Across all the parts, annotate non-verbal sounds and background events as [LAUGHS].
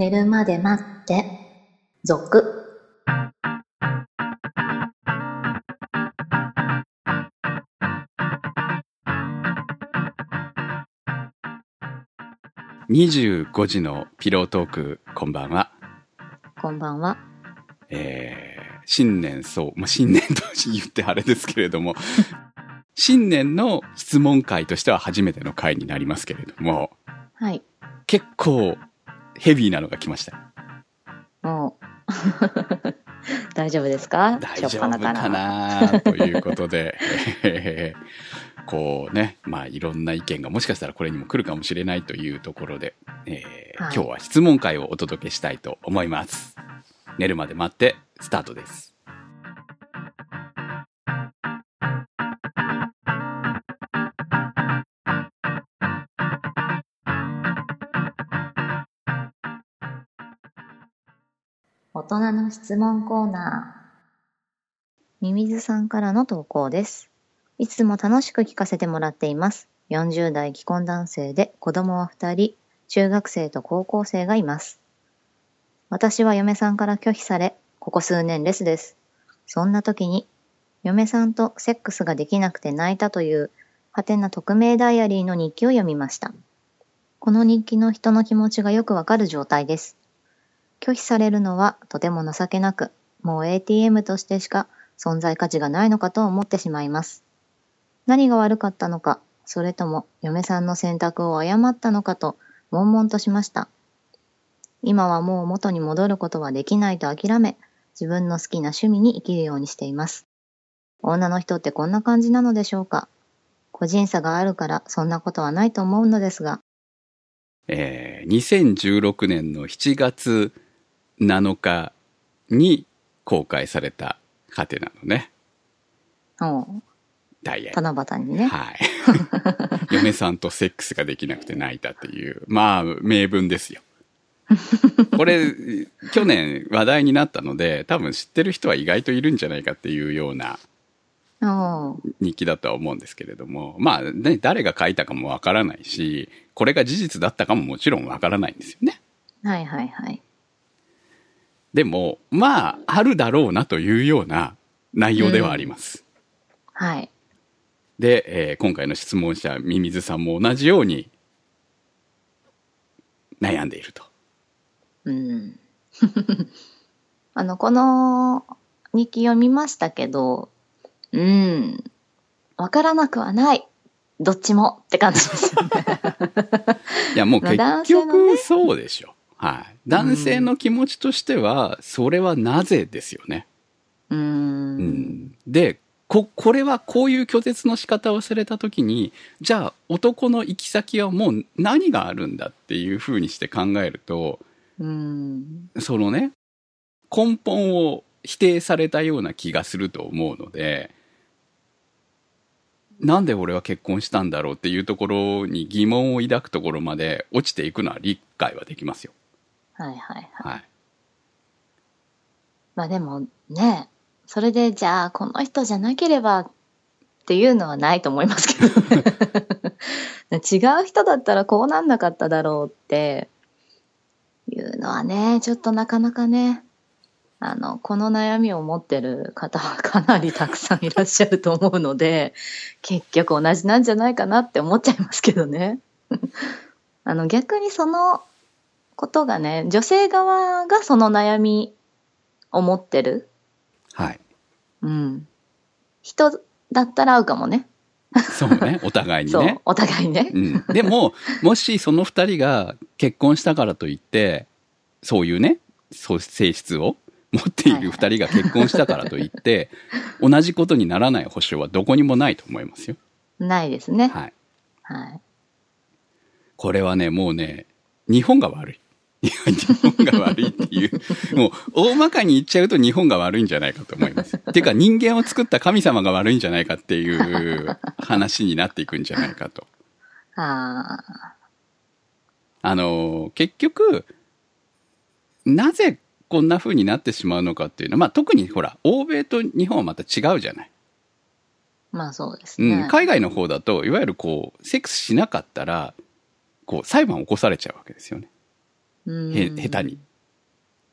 寝るまで待って、続。25時のピロートーク、こんばんは。こんばんは。えー、新年そう、まあ、新年と言ってあれですけれども、[LAUGHS] 新年の質問会としては初めての会になりますけれども、はい。結構ヘビーなのが来ました。もう。[LAUGHS] 大丈夫ですか？大丈夫かな？ということで、え [LAUGHS] ーこうね、まあいろんな意見がもしかしたらこれにも来るかもしれないというところで、えーはい今日は質問会をお届けしたいと思います。寝るまで待ってスタートです。人の質問コーナー。ミミズさんからの投稿です。いつも楽しく聞かせてもらっています。40代既婚男性で子供は2人、中学生と高校生がいます。私は嫁さんから拒否され、ここ数年レスです。そんな時に、嫁さんとセックスができなくて泣いたという、はてな匿名ダイアリーの日記を読みました。この日記の人の気持ちがよくわかる状態です。拒否されるのはとても情けなく、もう ATM としてしか存在価値がないのかと思ってしまいます。何が悪かったのか、それとも嫁さんの選択を誤ったのかと悶々としました。今はもう元に戻ることはできないと諦め、自分の好きな趣味に生きるようにしています。女の人ってこんな感じなのでしょうか個人差があるからそんなことはないと思うのですが、えー2016年の7月7日に公開されたハテナのね、おうダイヤル。七夕にね。はい。[LAUGHS] 嫁さんとセックスができなくて泣いたっていう、まあ、名文ですよ。これ、去年話題になったので、多分知ってる人は意外といるんじゃないかっていうような日記だとは思うんですけれども、まあね、誰が書いたかもわからないし、これが事実だったかももちろんわからないんですよね。はいはいはい。でも、まあ、あるだろうなというような内容ではあります。はい。で、えー今回の質問者、ミミズさんも同じように悩んでいると。うん。[LAUGHS] あの、この日記読みましたけど、うん。わからなくはない。どっちもって感じですよね。[LAUGHS] いや、もうまあ結局そうでしょ。はい。男性の気持ちとしては、それはなぜですよね。うー。うんん。で、こ、これはこういう拒絶の仕方をされたときに、じゃあ男の行き先はもう何があるんだっていうふうにして考えると、うん。そのね、根本を否定されたような気がすると思うので、なんで俺は結婚したんだろうっていうところに疑問を抱くところまで落ちていくのは理解はできますよ。はいはいはい。はい。まあでもね、それでじゃあこの人じゃなければっていうのはないと思いますけどね。[LAUGHS] 違う人だったらこうなんなかっただろうっていうのはね、ちょっとなかなかね、あの、この悩みを持ってる方はかなりたくさんいらっしゃると思うので、結局同じなんじゃないかなって思っちゃいますけどね。[LAUGHS] あの、逆にそのことがね、女性側がその悩みを持ってるはい。うん。人だったら合うかもね。そうね。[LAUGHS] お互いにそうね。。お互いね。うん。でも、もしその二人が結婚したからといって、そういうね、そう性質を持っている二人が結婚したからといって、[LAUGHS] 同じことにならない保証はどこにもないと思いますよ。ないですね。はい。はい。これはね、もうね、日本が悪い。いや日本が悪いっていう、もう大まかに言っちゃうと日本が悪いんじゃないかと思います。っ [LAUGHS] ていうか人間を作った神様が悪いんじゃないかっていう話になっていくんじゃないかと。ああ。あの、結局、なぜこんな風になってしまうのかっていうのは、まあ特にほら、欧米と日本はまた違うじゃない。まあそうですね。うん、海外の方だと、いわゆるこう、セックスしなかったら、こう、裁判を起こされちゃうわけですよね。うん。へ下手に。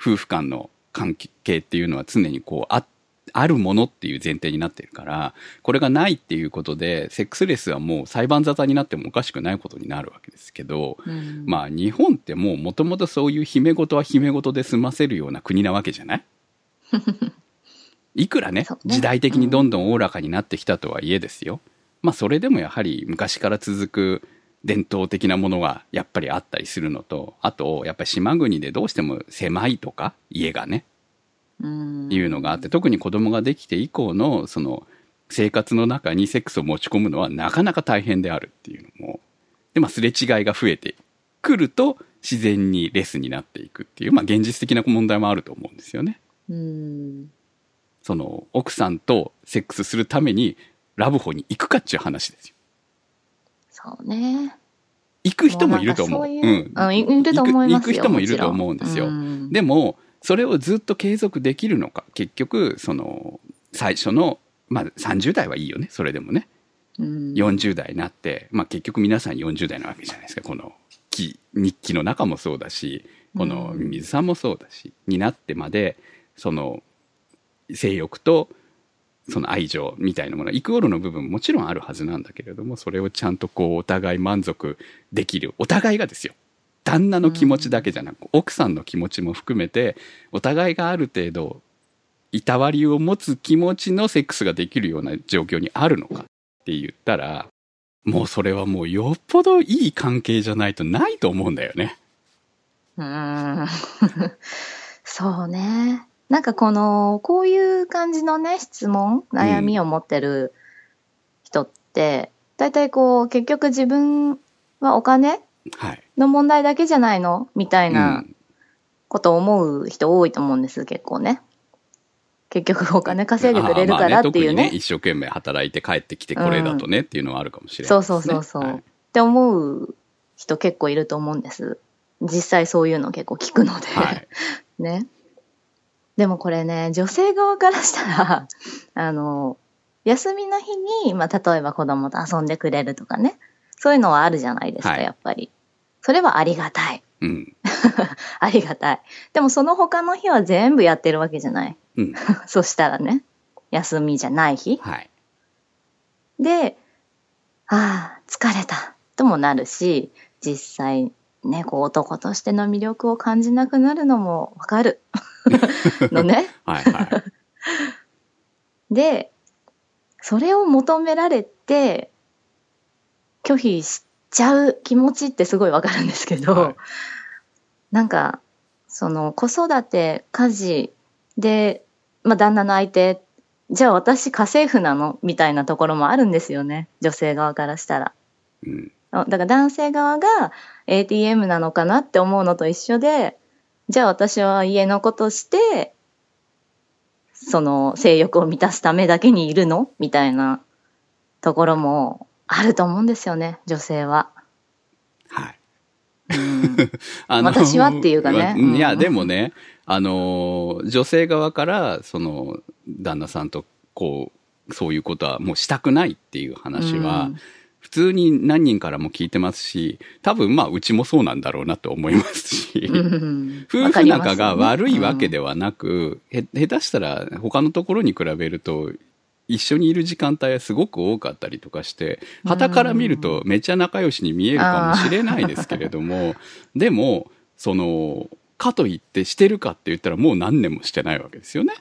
夫婦間の関係っていうのは常にこうああるものっていう前提になってるからこれがないっていうことでセックスレスはもう裁判沙汰になってもおかしくないことになるわけですけど、うん。まあ日本ってもうもともとそういう姫事は姫事で済ませるような国なわけじゃない？[LAUGHS] いくらねね。時代的にどんどんおおらかになってきたとはいえですよ、まあそれでもやはり昔から続く伝統的なものがやっぱりあったりするのとあとやっぱり島国でどうしても狭いとか家がねうんいうのがあって特に子供ができて以降のその生活の中にセックスを持ち込むのはなかなか大変であるっていうのもでまあすれ違いが増えてくると自然にレスになっていくっていうまあ現実的な問題もあると思うんですよね。うんその奥さんとセックスするためにラブホに行くかっていう話ですよ。そうね。行く人もいると思う。もうなんうんいると思いますよ行く人もいると思うんですよ。うんでもそれをずっと継続できるのか結局その最初のまあ30代はいいよねそれでもねうん40代になって、まあ、結局皆さん40代なわけじゃないですかこの記日記の中もそうだしこのうん水さんもそうだし、になってまでその性欲とその愛情みたいなものイクオールの部分ももちろんあるはずなんだけれどもそれをちゃんとこうお互い満足できるお互いがですよ旦那の気持ちだけじゃなく、奥さんの気持ちも含めてお互いがある程度いたわりを持つ気持ちのセックスができるような状況にあるのかって言ったらもうそれはもうよっぽどいい関係じゃないとないと思うんだよね。うん [LAUGHS] そうね。なんかこの、こういう感じのね、質問、悩みを持ってる人って、大体こう、結局自分はお金はい。の問題だけじゃないのみたいうなんことを思う人多いと思うんです、結構ね。結局お金稼いでくれるからっていうね。特にね一生懸命働いて帰ってきてこれだとねっていうのはあるかもしれないそうそうそうそう。はいって思う人結構いると思うんです。実際そういうの結構聞くので。はい。[LAUGHS] ね。でもこれね、女性側からしたら、[LAUGHS] あの、休みの日に、まあ、例えば子供と遊んでくれるとかね。そういうのはあるじゃないですか、はいやっぱり。それはありがたい。うん。[LAUGHS] ありがたい。でもその他の日は全部やってるわけじゃない。うん。[LAUGHS] そしたらね、休みじゃない日。はい。で、ああ、疲れた。ともなるし、実際、ね、こう男としての魅力を感じなくなるのもわかる。のね。[LAUGHS] はい。はい。で、それを求められて、拒否しちゃう気持ちってすごいわかるんですけど、はいなんか、その子育て、家事で、まあ旦那の相手、じゃあ私家政婦なのみたいなところもあるんですよね。女性側からしたら。うん。だから男性側が ATM なのかなって思うのと一緒で、じゃあ私は家のことして、その性欲を満たすためだけにいるの？みたいなところもあると思うんですよね、女性は。はい。[LAUGHS] 私はっていうかね。いや、でもね、あの、女性側から、その、旦那さんと、こう、そういうことはもうしたくないっていう話は、うん。普通に何人からも聞いてますし、多分まあ、うちもそうなんだろうなと思いますし、うん夫婦仲が悪いわけではなく、へ下手したら他のところに比べると、一緒にいる時間帯はすごく多かったりとかして、傍から見るとめっちゃ仲良しに見えるかもしれないですけれども、[LAUGHS] でも、その、かといってしてるかって言ったらもう何年もしてないわけですよね。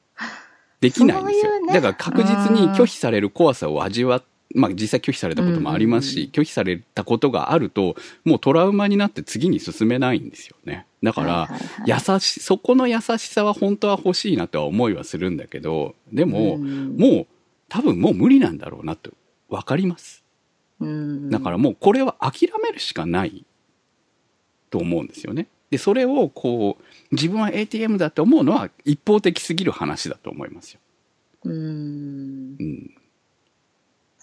[LAUGHS] できないんですよ。そういうねだから確実に拒否される怖さを味わっまあ実際拒否されたこともありますし、拒否されたことがあると、もうトラウマになって次に進めないんですよね。だから、優し、そこの優しさは本当は欲しいなとは思いはするんだけど、でも、うんもう多分もう無理なんだろうなと分かります。うんだからもうこれは諦めるしかないと思うんですよね。で、それをこう、自分は ATM だと思うのは一方的すぎる話だと思いますよ。うんうん。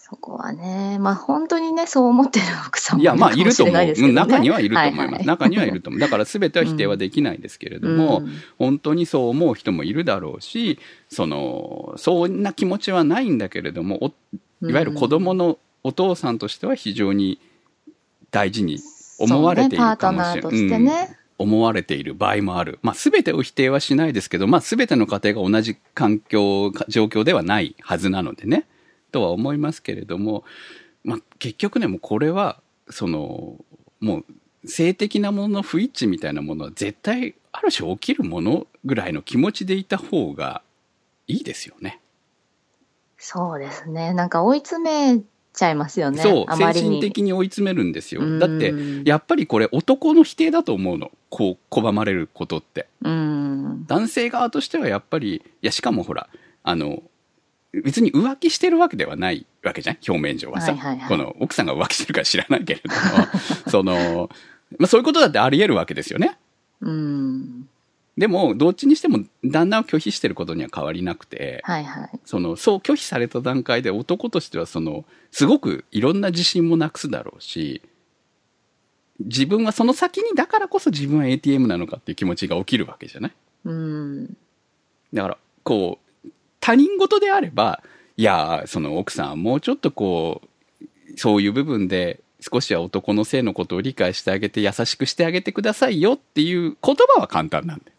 そこはね、まあ本当にね、そう思ってる奥さんもいや、まあ、いると思う。中にはいると思います。はは中にはいると思う。だから全ては否定はできないですけれども、うん本当にそう思う人もいるだろうし、その、そんな気持ちはないんだけれども、おいわゆる子供のお父さんとしては非常に大事に思われているかもしれトナーとしてね。思われている場合もある。まあ、すべてを否定はしないですけど、まあ、すべての家庭が同じ環境、か状況ではないはずなのでね、とは思いますけれども、まあ、結局ね、もうこれは、その、もう、性的なものの不一致みたいなものは絶対、ある種起きるものぐらいの気持ちでいた方がいいですよね。そうですね。なんか追い詰めちゃいますよね。そう、精。神的に追い詰めるんですよ。うんだって、やっぱりこれ男の否定だと思うの。こう、拒まれることって。うん。男性側としてはやっぱり、いや、しかもほら、あの、別に浮気してるわけではないわけじゃん？表面上はさ、はいはいはいこの奥さんが浮気してるか知らないけれども、[LAUGHS] その、まあそういうことだってあり得るわけですよね。うん。でも、どっちにしても旦那を拒否してることには変わりなくて、はいはい。その、そう拒否された段階で男としてはその、すごくいろんな自信もなくすだろうし、自分はその先にだからこそ自分は ATM なのかっていう気持ちが起きるわけじゃない？うん。だから、こう、他人事であれば、いや、その奥さんはもうちょっとこう、そういう部分で少しは男の性のことを理解してあげて優しくしてあげてくださいよっていう言葉は簡単なんだよ。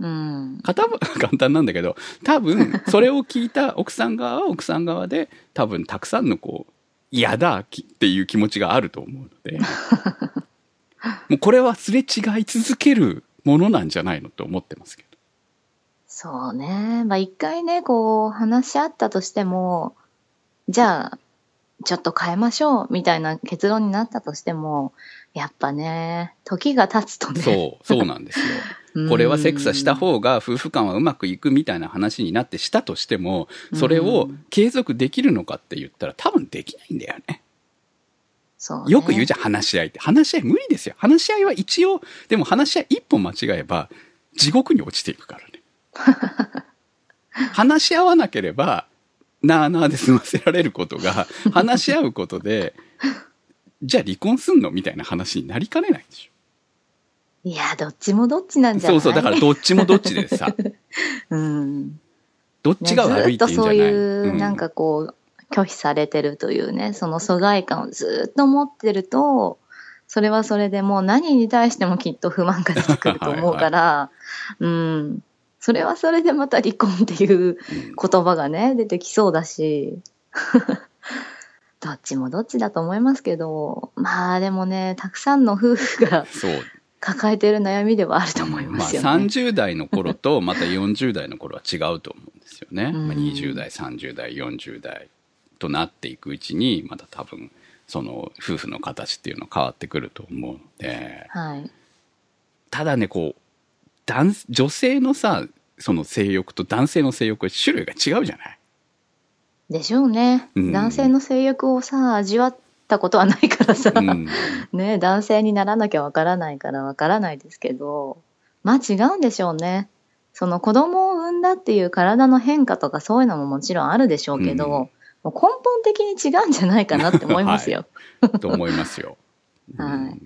うん。[LAUGHS] 簡単なんだけど、多分、それを聞いた奥さん側は奥さん側で、多分たくさんのこう、嫌だきっていう気持ちがあると思うので、[LAUGHS] もうこれはすれ違い続けるものなんじゃないのと思ってますけど。そうね。まあ一回ね、こう話し合ったとしても、じゃあ、ちょっと変えましょうみたいな結論になったとしても、やっぱね、時が経つとね。そう、そうなんですよ。[LAUGHS] うんこれはセックスはした方が夫婦間はうまくいくみたいな話になってしたとしても、それを継続できるのかって言ったら多分できないんだよね。ねよく言うじゃん、話し合いって。話し合い無理ですよ。話し合いは一応、でも話し合い一本間違えば、地獄に落ちていくからね。[LAUGHS] 話し合わなければ、なあなあで済ませられることが、[LAUGHS] 話し合うことで、じゃあ離婚すんのみたいな話になりかねないでしいや、どっちもどっちなんょ。じゃない？そうそう、だからどっちもどっちでさ、[LAUGHS] うん。どっちが悪いっていうんじゃない、ねずっとそういう、んなんかこう、拒否されてるというね、その疎外感をずっと持ってると、それはそれでもう何に対してもきっと不満が出てくると思うから、うん。それはそれでまた離婚っていう言葉がね、出てきそうだし、[LAUGHS] どっちもどっちだと思いますけど、まあでもね、たくさんの夫婦がそう。抱えてる悩みではあると思いまあ、ますよね。30代の頃とまた40代の頃は違うと思うんですよね。うんまあ、20代、30代、40代となっていくうちに、また多分、その夫婦の形っていうのは変わってくると思うので、はい。ただね、こう、男女性のさ、その性欲と男性の性欲は種類が違うじゃない？でしょうね。うん男性の性欲をさ、味わったことはないからさ、うん。[LAUGHS] ね、男性にならなきゃわからないからわからないですけど、まあ違うんでしょうね。その子供を産んだっていう体の変化とかそういうのももちろんあるでしょうけど、うんもう根本的に違うんじゃないかなって思いますよ。と思いますよ。[LAUGHS] はい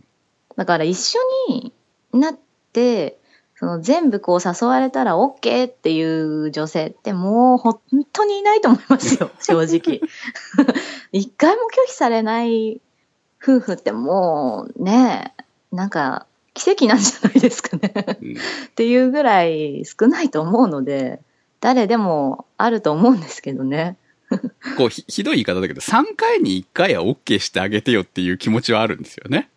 だから一緒になって、その全部こう誘われたら OK っていう女性ってもう本当にいないと思いますよ、[LAUGHS] 正直。[LAUGHS] 一回も拒否されない夫婦ってもうね、なんか奇跡なんじゃないですかね。うんっていうぐらい少ないと思うので、誰でもあると思うんですけどね。こうひ、ひどい言い方だけど、3回に1回は OK してあげてよっていう気持ちはあるんですよね。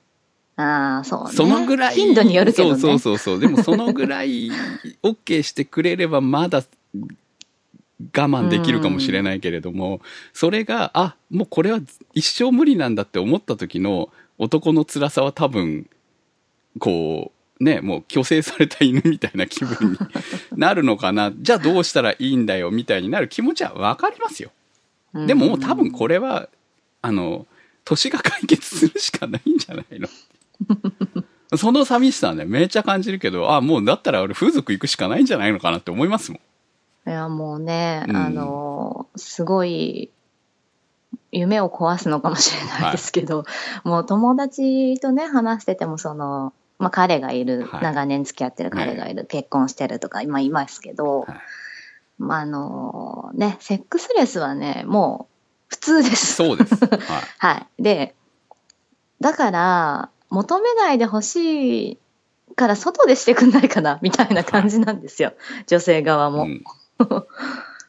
ああ、そうね。そのぐらい。頻度によるけどね。そうそうそうそう。でもそのぐらい OK してくれればまだ我慢できるかもしれないけれども、それが、あ、もうこれは一生無理なんだって思った時の男の辛さは多分、こう、ね、もう虚勢された犬みたいな気分に [LAUGHS] なるのかな。じゃあどうしたらいいんだよみたいになる気持ちはわかりますよ。うんでももう多分これは、あの、年が解決するしかないんじゃないの [LAUGHS] その寂しさはね、めっちゃ感じるけど、あ、もうだったら俺風俗行くしかないんじゃないのかなって思いますもん。いや、もうね、うんあの、すごい、夢を壊すのかもしれないですけど、もう友達とね、話してても、その、まあ、彼がいる、はい長年付き合ってる彼がいる、結婚してるとか、今いますけど、はいまあ、あの、ね、セックスレスはね、もう普通です。そうです。はい。[LAUGHS] はい。で、だから、求めないでほしいから外でしてくんないかな [LAUGHS] みたいな感じなんですよ。女性側も。うん [LAUGHS]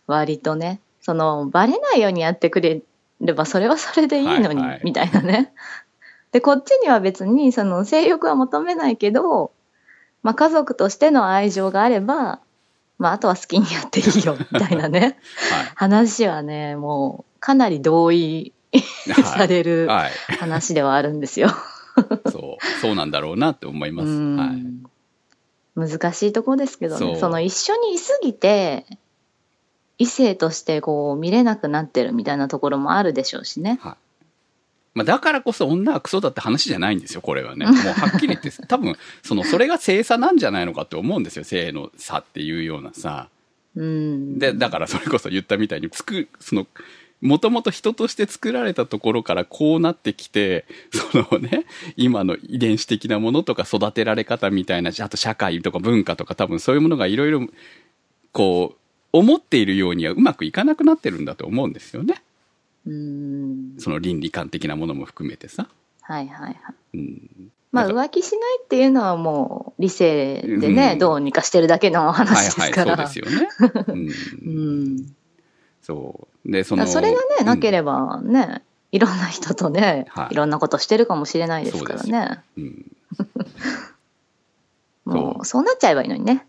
割とね。その、バレないようにやってくれれば、それはそれでいいのに、はいはいみたいなね。で、こっちには別に、その、性欲は求めないけど、まあ、家族としての愛情があれば、まあ、あとは好きにやっていいよ、[LAUGHS] みたいなね。話はね、もう、かなり同意はい。されるはい。話ではあるんですよ。そう。そうなんだろうなって思います。うんはい。難しいとこですけどね。その一緒にいすぎて、異性としてこう見れなくなってるみたいなところもあるでしょうしね。まあ、だからこそ女はクソだって話じゃないんですよ、これはね。[LAUGHS] もうはっきり言って、多分、その、それが性差なんじゃないのかって思うんですよ、性の差っていうようなさ。うん。で、だからそれこそ言ったみたいに、つく、その、もともと人として作られたところからこうなってきて、[LAUGHS] そのね、今の遺伝子的なものとか育てられ方みたいな、あと社会とか文化とか多分そういうものがいろいろ、こう、思っているようにはうまくいかなくなってるんだと思うんですよね。うん。その倫理観的なものも含めてさ。はいはいはい。うん。まあ浮気しないっていうのはもう理性でね、うんどうにかしてるだけのはい話ではい、すから。そうですよね。うん。[LAUGHS] うん。そう。で、その。それがね、なけれればね、いろんな人とね、はいい、ろんなことしてるかもしれないですからそうね。うん。もそううそうなっちゃえばいいのにね。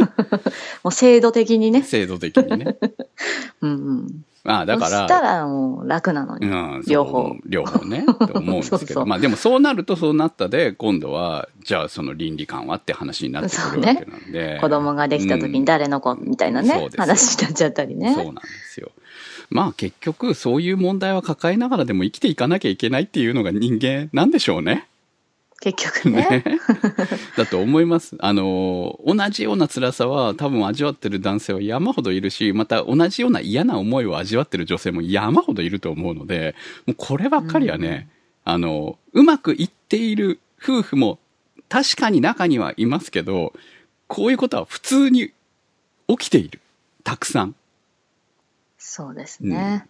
[LAUGHS] もう制度的にね。制度的にね。[LAUGHS] うんうん。まあ、だかそしたら、らもう楽なのに。うん、両方両方ね、[LAUGHS] と思うんですけど、そうそうまあでもそうなるとそうなったで、今度は、じゃあその倫理観はって話になってくるわけなんで。子供ができた時に誰の子みたいなね、話になっちゃったりね。そうなんですよ。まあ結局そういう問題は抱えながらでも生きていかなきゃいけないっていうのが人間なんでしょうね。結局ね。ね。[LAUGHS] だと思います。あの、同じような辛さは多分味わってる男性は山ほどいるし、また同じような嫌な思いを味わってる女性も山ほどいると思うので、もうこればっかりはね、あの、うまくいっている夫婦も確かに中にはいますけど、こういうことは普通に起きている。たくさん。そうですね。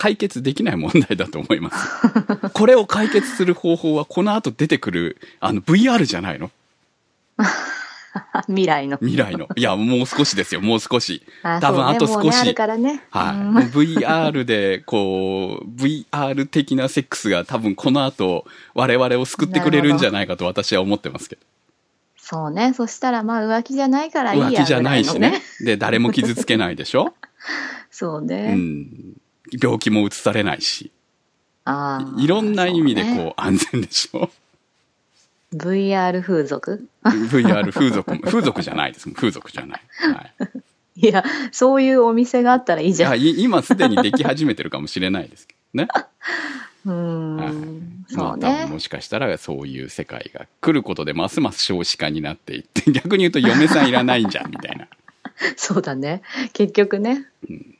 解決できない問題だと思います。[LAUGHS] これを解決する方法はこの後出てくる、あの、VR じゃないの？[LAUGHS] 未来の。未来の。いや、もう少しですよ、もう少し。あ多分あと少し。るからね。はい。う VR で、こう、VR 的なセックスが多分この後、我々を救ってくれるんじゃないかと私は思ってますけど。そうね。そしたらまあ浮気じゃないからいいや浮気じゃないしね。で、誰も傷つけないでしょ？[LAUGHS] そううね。ん。病気も移されないし。ああ。いろんな意味でそうねこう、安全でしょ VR 風俗 ?VR 風俗も、風俗じゃないです。風俗じゃない。はい。いや、そういうお店があったらいいじゃん。い今すでにでき始めてるかもしれないですけどね。うはいん。まあ、そうね。多分もしかしたらそういう世界が来ることでますます少子化になっていって、逆に言うと嫁さんいらないんじゃん、みたいな。[LAUGHS] そうだね。結局ね。うん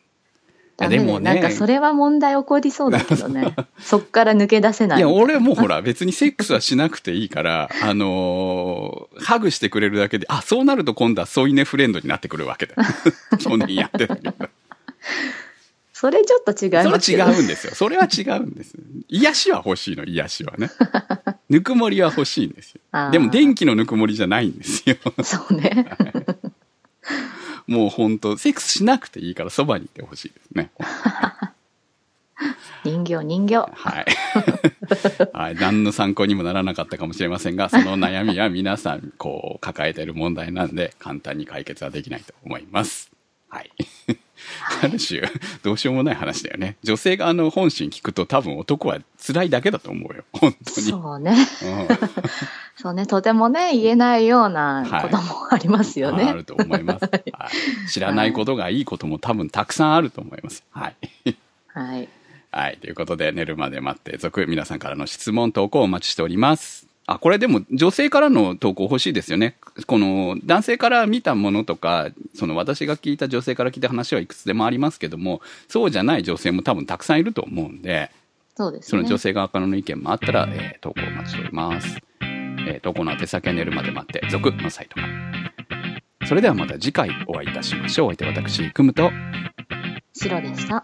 ダメねでもねなんかそれは問題起こりそうだけどね。[LAUGHS] そっから抜け出せないい。や、俺もほら、別にセックスはしなくていいから、[LAUGHS] あのーハグしてくれるだけで、あ、そうなると今度は添い寝フレンドになってくるわけだ。[LAUGHS] 去年やってたけど。それちょっと違いそますよれは違うんですよ。それは違うんです。癒しは欲しいの、癒しはね。ぬくもりは欲しいんですよでも電気のぬくもりじゃないんですよ。そうね。もう本当セックスしなくていいからそばにいてほしいですね。[LAUGHS] 人形、人形。はい。[LAUGHS] はい。何の参考にもならなかったかもしれませんが、その悩みは皆さん、こう、抱えている問題なんで、簡単に解決はできないと思います。はい。ある種、どうしようもない話だよね。女性側の本心聞くと多分男は辛いだけだと思うよ。本当に。そうね。うんそうね。とてもね、言えないようなはいこともありますよね。あると思います、[LAUGHS] はい。知らないことがいいことも多分たくさんあると思います。はい。はい。はい。ということで、寝るまで待って、続、皆さんからの質問、投稿をお待ちしております。あ、これでも女性からの投稿欲しいですよね。この男性から見たものとか、その私が聞いた女性から聞いた話はいくつでもありますけども、そうじゃない女性も多分たくさんいると思うんで、そうですね。その女性側からの意見もあったら、えー投稿お待ちしております。えー投稿の宛先は寝るまで待って、続のサイトから。それではまた次回お会いいたしましょう。お相手は私、くむと、白でした。